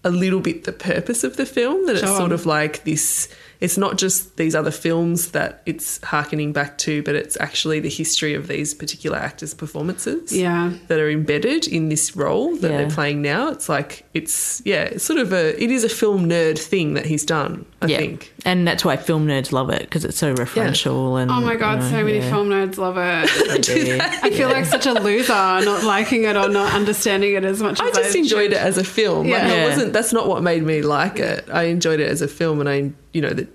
Speaker 2: a little bit the purpose of the film that it's sort of like this it's not just these other films that it's harkening back to but it's actually the history of these particular actors performances
Speaker 1: Yeah.
Speaker 2: that are embedded in this role that
Speaker 5: Yeah.
Speaker 2: they're playing now it's like it's yeah it's sort of a it is a film nerd thing that he's done i
Speaker 5: yeah,
Speaker 2: think
Speaker 5: and that's why film nerds love it because it's so referential and.
Speaker 1: Oh my God,
Speaker 5: you know,
Speaker 1: so many
Speaker 5: yeah,
Speaker 1: film nerds love it.
Speaker 5: they do.
Speaker 1: I feel like such a loser not liking it or not understanding it as much
Speaker 2: I
Speaker 1: as
Speaker 2: just enjoyed it as a film. Like,
Speaker 1: Yeah.
Speaker 2: it
Speaker 5: Yeah.
Speaker 2: wasn't. That's not what made me like it. I enjoyed it as a film, and I, you know, that.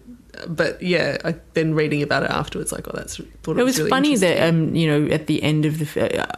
Speaker 2: But yeah, I, then reading about it afterwards, like, oh, that's. Thought it,
Speaker 5: It was
Speaker 2: really
Speaker 5: funny that um, you know at the end of the. Uh,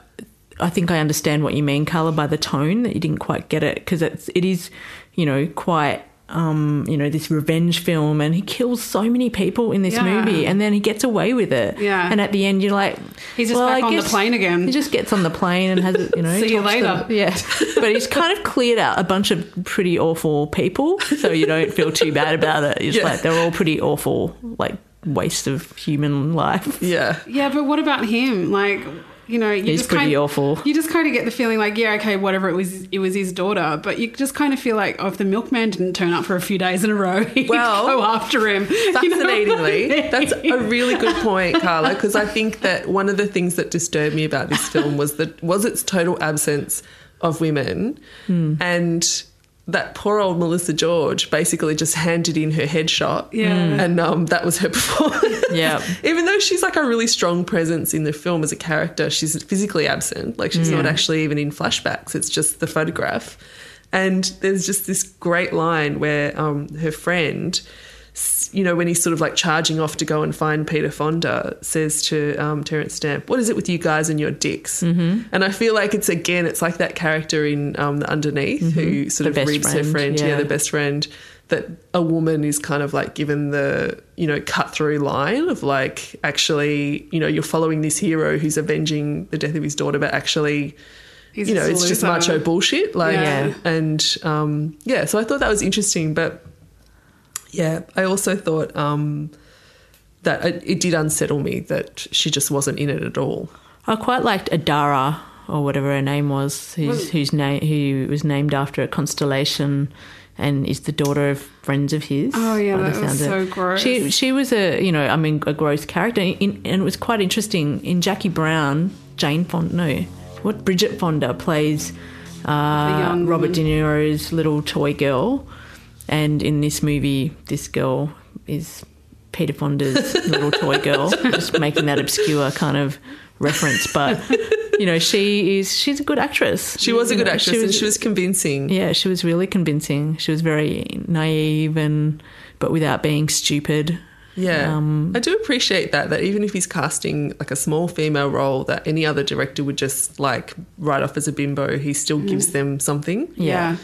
Speaker 5: I think I understand what you mean, Carla, by the tone that you didn't quite get it because it's it is, you know, quite. Um, you know this revenge film, and he kills so many people in this
Speaker 1: Yeah.
Speaker 5: movie, and then he gets away with it.
Speaker 1: Yeah.
Speaker 5: and at the end, you're like,
Speaker 1: He's just
Speaker 5: well,
Speaker 1: back
Speaker 5: I
Speaker 1: on the plane again.
Speaker 5: He just gets on the plane and has, it, you know,
Speaker 1: See you later.
Speaker 5: them. Yeah, but he's kind of cleared out a bunch of pretty awful people, so you don't feel too bad about it. It's
Speaker 2: Yeah.
Speaker 5: like they're all pretty awful, like waste of human life.
Speaker 2: Yeah.
Speaker 1: Yeah, but what about him? Like, you know, you
Speaker 5: He's
Speaker 1: just
Speaker 5: pretty
Speaker 1: kind,
Speaker 5: awful.
Speaker 1: You just kind of get the feeling like, yeah, okay, whatever, it was, it was his daughter, but you just kind of feel like, oh, if the milkman didn't turn up for a few days in a row, he'd
Speaker 2: Well,
Speaker 1: go after him. You know I
Speaker 2: Fascinatingly,
Speaker 1: mean?
Speaker 2: that's a really good point, Carla, because I think that one of the things that disturbed me about this film was that was its total absence of women,
Speaker 1: Hmm.
Speaker 2: and that poor old Melissa George basically just handed in her headshot,
Speaker 1: Yeah. Mm.
Speaker 2: and um, that was her performance.
Speaker 5: Yeah.
Speaker 2: even though she's like a really strong presence in the film as a character, she's physically absent. Like she's not actually even in flashbacks. It's just the photograph. And there's just this great line where um, her friend, you know, when he's sort of like charging off to go and find Peter Fonda, says to um, Terence Stamp, "What is it with you guys and your dicks?" Mm-hmm. And I feel like it's again, it's like that character in um, the Underneath who sort
Speaker 5: The
Speaker 2: of
Speaker 5: best
Speaker 2: ribs her
Speaker 5: friend,
Speaker 2: friend, yeah,
Speaker 5: yeah.
Speaker 2: the best friend. That a woman is kind of like given the you know cut through line of like actually you know you're following this hero who's avenging the death of his daughter, but actually
Speaker 1: He's
Speaker 2: you know, it's just macho bullshit. Like,
Speaker 1: Yeah.
Speaker 2: and um, yeah, so I thought that was interesting. But yeah, I also thought um, that it, it did unsettle me that she just wasn't in it at all.
Speaker 5: I quite liked Adara or whatever her name was, who's, whose name who was named after a constellation and is the daughter of friends of his.
Speaker 1: Oh, yeah, that was
Speaker 5: it.
Speaker 1: so gross.
Speaker 5: She she was a you know I mean a gross character, in, and it was quite interesting. In Jackie Brown, Jane Fonda, no, what Bridget Fonda plays uh,
Speaker 1: young
Speaker 5: Robert. De Niro's little toy girl, and in this movie, this girl is Peter Fonda's little toy girl. Just making that obscure kind of reference, but you know she is she's a good actress.
Speaker 2: She was a good
Speaker 5: know,
Speaker 2: actress and she was convincing.
Speaker 5: yeah, she was really convincing. She was very naive and but without being stupid.
Speaker 2: Yeah.
Speaker 5: Um,
Speaker 2: I do appreciate that, that even if he's casting like a small female role that any other director would just like write off as a bimbo, he still gives them something.
Speaker 1: Yeah.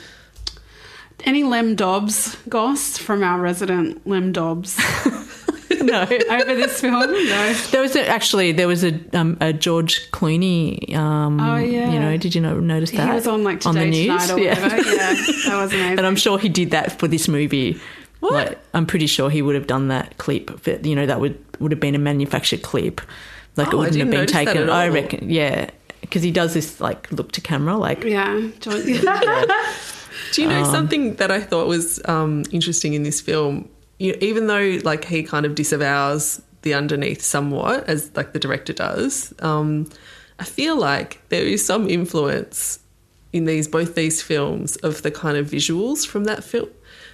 Speaker 1: Any Lem Dobbs goss from our resident Lem Dobbs
Speaker 5: no.
Speaker 1: over this film? No.
Speaker 5: There was a, actually there was a um, a George Clooney. Um,
Speaker 1: Oh, yeah.
Speaker 5: You know, did you notice that
Speaker 1: He was on like
Speaker 5: on the news? Yeah.
Speaker 1: whatever. Yeah, that was amazing.
Speaker 5: and I'm sure he did that for this movie. What? I'm pretty sure he would have done that clip. But, you know, that would would have been a manufactured clip. Like it
Speaker 2: Oh, I
Speaker 5: wouldn't have been taken. I reckon, yeah, because he does this like look to camera, like
Speaker 1: yeah, John,
Speaker 2: Do you
Speaker 5: Um,
Speaker 2: know something that I thought was um, interesting in this film? You, even though like he kind of disavows the underneath somewhat, as like the director does, um, I feel like there is some influence in these both these films of the kind of visuals from that film.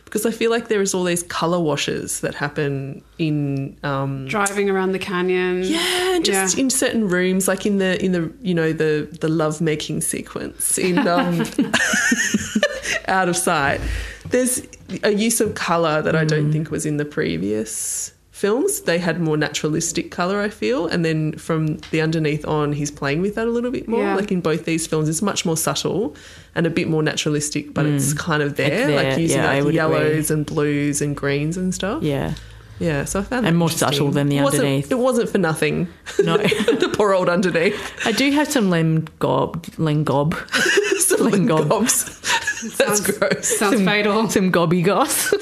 Speaker 2: Because I feel like there is all these color washes that happen in um,
Speaker 1: driving around the canyon.
Speaker 2: yeah, just
Speaker 1: Yeah.
Speaker 2: in certain rooms, like in the in the you know the the love making sequence in um, Out of Sight. There's a use of color that I
Speaker 1: Mm.
Speaker 2: don't think was in the previous films. They had more naturalistic color, I feel, and then from the underneath on, he's playing with that a little bit more.
Speaker 1: Yeah.
Speaker 2: Like in both these films, it's much more subtle and a bit more naturalistic, but mm. it's kind of there,
Speaker 5: there,
Speaker 2: like using
Speaker 5: yeah,
Speaker 2: like
Speaker 5: would
Speaker 2: yellows and blues and greens and stuff.
Speaker 5: yeah.
Speaker 2: Yeah, so I found that
Speaker 5: And more subtle than the
Speaker 2: It wasn't-
Speaker 5: underneath.
Speaker 2: It wasn't for nothing.
Speaker 5: No.
Speaker 2: the poor old underneath.
Speaker 5: I do have some len gob, len gob,
Speaker 2: Some
Speaker 5: Ling gob.
Speaker 2: gobs. That's
Speaker 1: Sounds-
Speaker 2: gross.
Speaker 1: Sounds fatal.
Speaker 5: some gobby goss,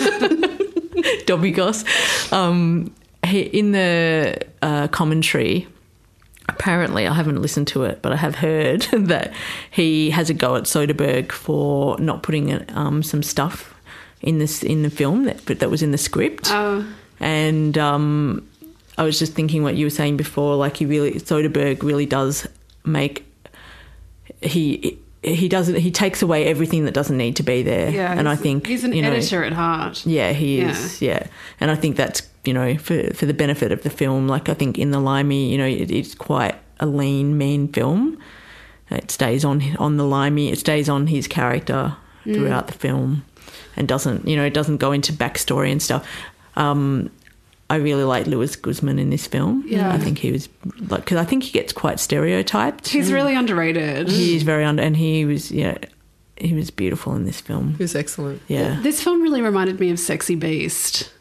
Speaker 5: dobby goss. Um, he, in the uh, commentary, apparently I haven't listened to it, but I have heard that he has a go at Soderbergh for not putting um, some stuff in this in the film that that was in the script.
Speaker 1: Oh,
Speaker 5: And um, I was just thinking what you were saying before, like he really Soderbergh really does make he he doesn't he takes away everything that doesn't need to be there.
Speaker 1: yeah.
Speaker 5: and I think
Speaker 1: he's an
Speaker 5: you know,
Speaker 1: editor at heart.
Speaker 5: Yeah, he is. Yeah. and I think that's you know for for the benefit of the film. Like I think in the Limey, you know, it, it's quite a lean, mean film. It stays on on the Limey. It stays on his character throughout the film, and doesn't you know it doesn't go into backstory and stuff. Um, I really like Luis Guzman in this film.
Speaker 1: Yeah.
Speaker 5: I think he was like because I think he gets quite stereotyped.
Speaker 1: He's really underrated.
Speaker 5: He's very under, and he was yeah, he was beautiful in this film.
Speaker 2: He was excellent.
Speaker 5: Yeah,
Speaker 1: This film really reminded me of Sexy Beast.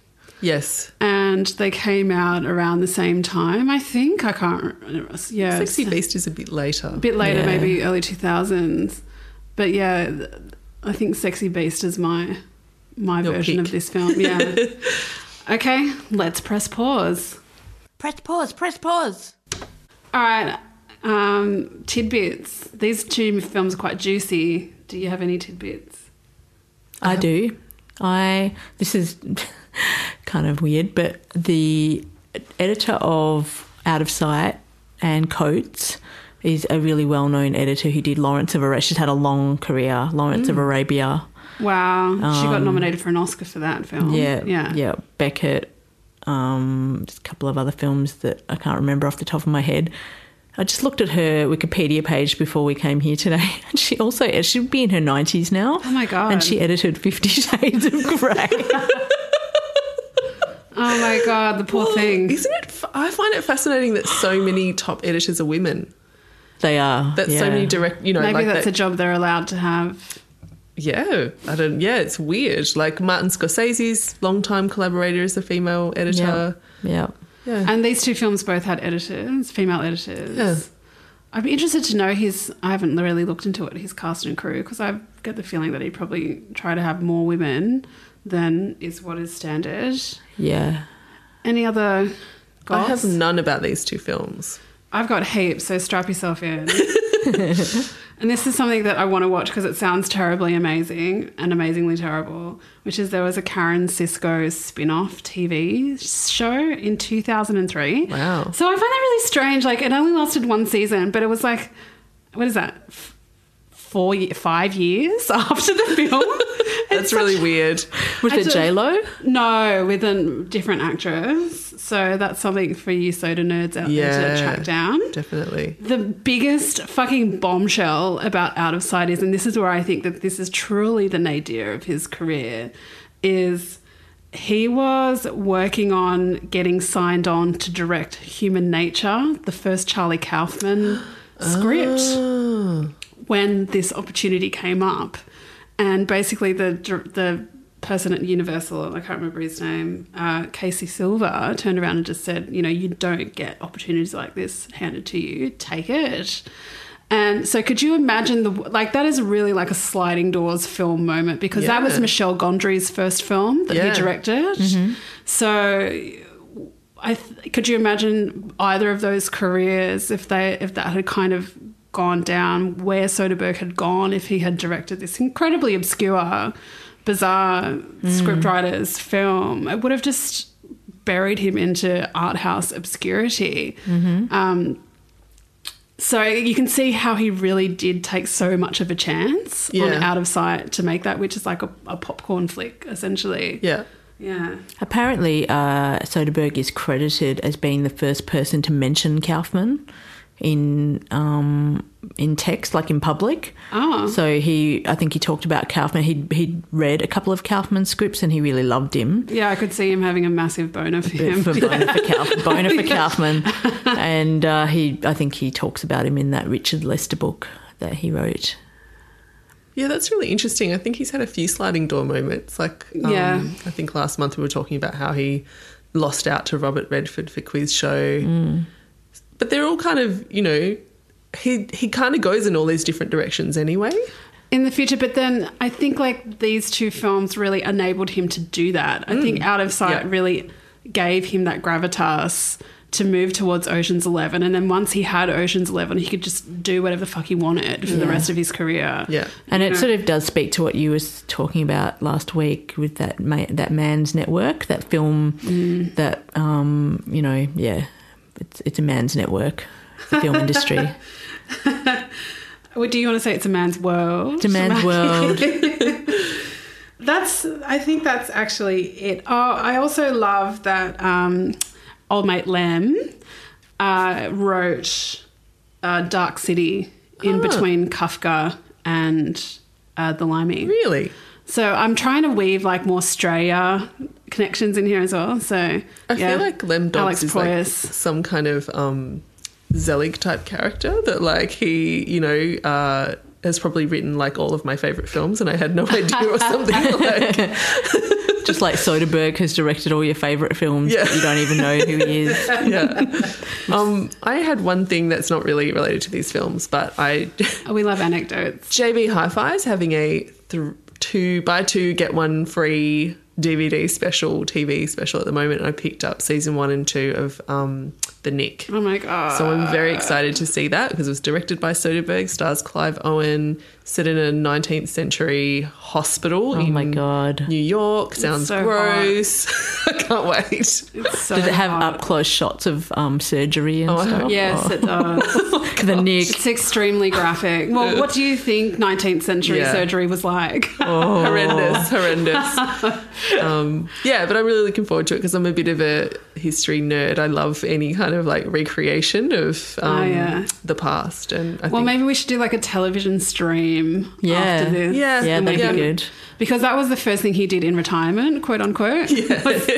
Speaker 2: Yes.
Speaker 1: And they came out around the same time, I think. I can't remember. Yeah.
Speaker 2: Sexy Beast is a bit later.
Speaker 1: A bit later,
Speaker 5: Yeah.
Speaker 1: maybe early 2000s. But yeah, I think Sexy Beast is my my
Speaker 2: Your
Speaker 1: version
Speaker 2: pick.
Speaker 1: of this film. Yeah. okay, let's press pause.
Speaker 5: press pause, press pause.
Speaker 1: All right. Um, tidbits. These two films are quite juicy. Do you have any tidbits?
Speaker 5: I do. I this is kind of weird, but the editor of Out of Sight Anne Coates is a really well-known editor who did Lawrence of Arabia. She's had a long career. Lawrence of Arabia.
Speaker 1: Wow, she got nominated for an Oscar for that film.
Speaker 5: Um, Yeah,
Speaker 1: yeah,
Speaker 5: yeah. Becket. Um, just a couple of other films that I can't remember off the top of my head. I just looked at her Wikipedia page before we came here today, and she also she'd be in her nineties now.
Speaker 1: Oh my God.
Speaker 5: And she edited Fifty Shades of Grey.
Speaker 1: Oh my god, the poor thing.
Speaker 2: Isn't it? I find it fascinating that so many top editors are women.
Speaker 5: they are.
Speaker 2: That so many direct, you know,
Speaker 1: Maybe
Speaker 2: like
Speaker 1: that's
Speaker 2: that,
Speaker 1: a job they're allowed to have.
Speaker 2: Yeah, I don't. Yeah, it's weird. Like Martin Scorsese's longtime collaborator is a female editor.
Speaker 5: Yeah.
Speaker 2: Yeah,
Speaker 1: And these two films both had editors, female editors.
Speaker 2: Yeah.
Speaker 1: I'd be interested to know his. I haven't really looked into it, his cast and crew, because I get the feeling that he'd probably try to have more women than is what is standard.
Speaker 5: yeah.
Speaker 1: Any other?
Speaker 2: I have none about these two films.
Speaker 1: I've got heaps, so strap yourself in. and this is something that I want to watch because it sounds terribly amazing and amazingly terrible, which is there was a Karen Cisco spin off TV show in 2003.
Speaker 2: Wow.
Speaker 1: So I find that really strange. Like, it only lasted one season, but it was like, what is that? Four, five years after the film.
Speaker 2: That's really weird.
Speaker 5: Was
Speaker 1: I
Speaker 5: it J Lo?
Speaker 1: No, with a different actress. So that's something for you soda nerds out there to track down.
Speaker 2: Definitely.
Speaker 1: The biggest fucking bombshell about Out of Sight is, and this is where I think that this is truly the nadir of his career, is he was working on getting signed on to direct Human Nature, the first Charlie Kaufman script, ah. when this opportunity came up. And basically, the the person at Universal, I can't remember his name, uh, Casey Silver, turned around and just said, you know, you don't get opportunities like this handed to you. Take it. And so, could you imagine the like that is really like a sliding doors film moment because that was
Speaker 2: Yeah.
Speaker 1: Michel Gondry's first film that
Speaker 2: Yeah.
Speaker 1: he directed. So, I th- could you imagine either of those careers if they if that had kind of gone down where Soderbergh had gone if he had directed this incredibly obscure, bizarre scriptwriter's film, it would have just buried him into art house obscurity. Um, so you can see how he really did take so much of a chance on Out of Sight to make that, which is like a, a popcorn flick essentially.
Speaker 2: Yeah.
Speaker 1: Yeah.
Speaker 5: Apparently, uh, Soderbergh is credited as being the first person to mention Kaufman in um, in text, like in public.
Speaker 1: Oh.
Speaker 5: So he, I think he talked about Kaufman. He he read a couple of Kaufman scripts and he really loved him.
Speaker 1: Yeah, I could see him having a massive boner for him.
Speaker 5: For boner for, Kauf, boner for Kaufman, and uh, he, I think he talks about him in that Richard Lester book that he wrote.
Speaker 2: Yeah, that's really interesting. I think he's had a few sliding door moments. Like, um,
Speaker 1: Yeah.
Speaker 2: I think last month we were talking about how he lost out to Robert Redford for Quiz Show. But they're all kind of, you know, he he kind of goes in all these different directions anyway.
Speaker 1: in the future. But then I think like these two films really enabled him to do that. I think Out of Sight
Speaker 2: Yeah.
Speaker 1: really gave him that gravitas to move towards Ocean's Eleven. And then once he had Ocean's Eleven, he could just do whatever the fuck he wanted for the rest of his career.
Speaker 2: Yeah.
Speaker 5: And it
Speaker 1: Yeah.
Speaker 5: sort of does speak to what you was talking about last week with that ma- that man's network, that film that um, you know, yeah, it's it's a man's network, the film industry.
Speaker 1: Or do you want to say it's a man's world?
Speaker 5: It's a man's world.
Speaker 1: That's. I think that's actually it. Oh, I also love that um, old mate Lem uh, wrote uh, Dark City in between Kafka and uh, The Limey.
Speaker 2: Really?
Speaker 1: So I'm trying to weave like more Australia connections in here as well. So
Speaker 2: I
Speaker 1: yeah.
Speaker 2: feel like Lem Dobbs
Speaker 1: Alex
Speaker 2: is like some kind of um, Zelig type character that, like, he, you know, uh, has probably written like all of my favorite films, and I had no idea or something. like,
Speaker 5: Just like Soderbergh has directed all your favourite films,
Speaker 2: Yeah.
Speaker 5: but you don't even know who he is.
Speaker 2: yeah. Um, I had one thing that's not really related to these films, but I
Speaker 1: we love anecdotes.
Speaker 2: JB Hi-Fi is having a th- two buy two get one free DVD special, TV special at the moment, and I picked up season one and two of um, The Nick.
Speaker 1: Oh my god!
Speaker 2: So I'm very excited to see that because it was directed by Soderbergh, stars Clive Owen, set in a 19th century hospital
Speaker 5: Oh
Speaker 2: in
Speaker 5: my god!
Speaker 2: New York. Sounds
Speaker 1: so
Speaker 2: gross. I can't wait.
Speaker 1: It's so
Speaker 5: Does it have up close shots of um, surgery and
Speaker 2: Oh,
Speaker 5: stuff?
Speaker 2: hope-
Speaker 1: Yes, it does.
Speaker 5: the Nick.
Speaker 1: It's extremely graphic. Well, what do you think 19th century
Speaker 2: Yeah.
Speaker 1: surgery was like?
Speaker 2: horrendous, horrendous. um, yeah, but I'm really looking forward to it because I'm a bit of a history nerd. I love any kind of like recreation of um,
Speaker 1: Oh, yeah.
Speaker 2: the past, and I
Speaker 1: well,
Speaker 2: think
Speaker 1: maybe we should do like a television stream
Speaker 5: Yeah.
Speaker 1: after this.
Speaker 2: Yeah.
Speaker 5: Yeah, that'd
Speaker 2: Yeah.
Speaker 5: be good.
Speaker 1: Because that was the first thing he did in retirement, quote unquote. was,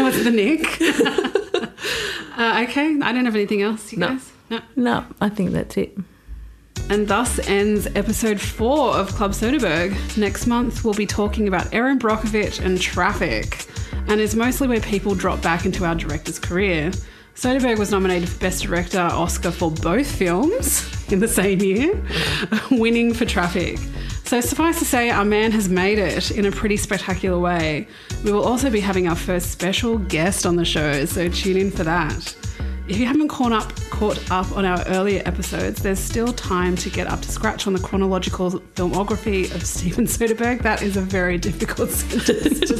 Speaker 1: was the Nick. uh, okay, I don't have anything else, you
Speaker 2: No.
Speaker 1: guys. No.
Speaker 5: No, I think that's it.
Speaker 1: And thus ends episode four of Club Soderbergh. Next month, we'll be talking about Erin Brockovich and traffic, and it's mostly where people drop back into our director's career. Soderbergh was nominated for Best Director Oscar for both films in the same year, winning for Traffic. So, suffice to say, our man has made it in a pretty spectacular way. We will also be having our first special guest on the show, so tune in for that. If you haven't caught up, caught up on our earlier episodes, there's still time to get up to scratch on the chronological filmography of Steven Soderbergh. That is a very difficult sentence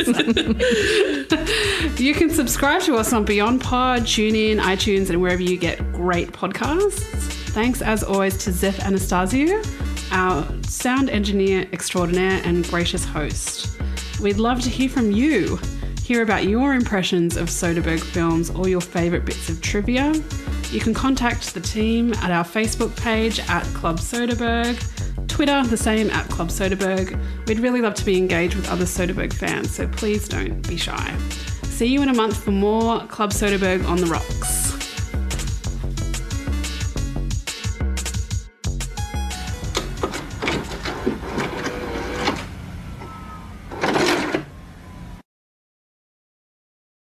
Speaker 1: you can subscribe to us on Beyond Pod, TuneIn, iTunes, and wherever you get great podcasts. Thanks, as always, to Zeph Anastasio, our sound engineer extraordinaire and gracious host. We'd love to hear from you. Hear about your impressions of Soderbergh films or your favourite bits of trivia. You can contact the team at our Facebook page at Club Soderbergh, Twitter the same at Club Soderbergh. We'd really love to be engaged with other Soderbergh fans, so please don't be shy. See you in a month for more Club Soderbergh on the rocks.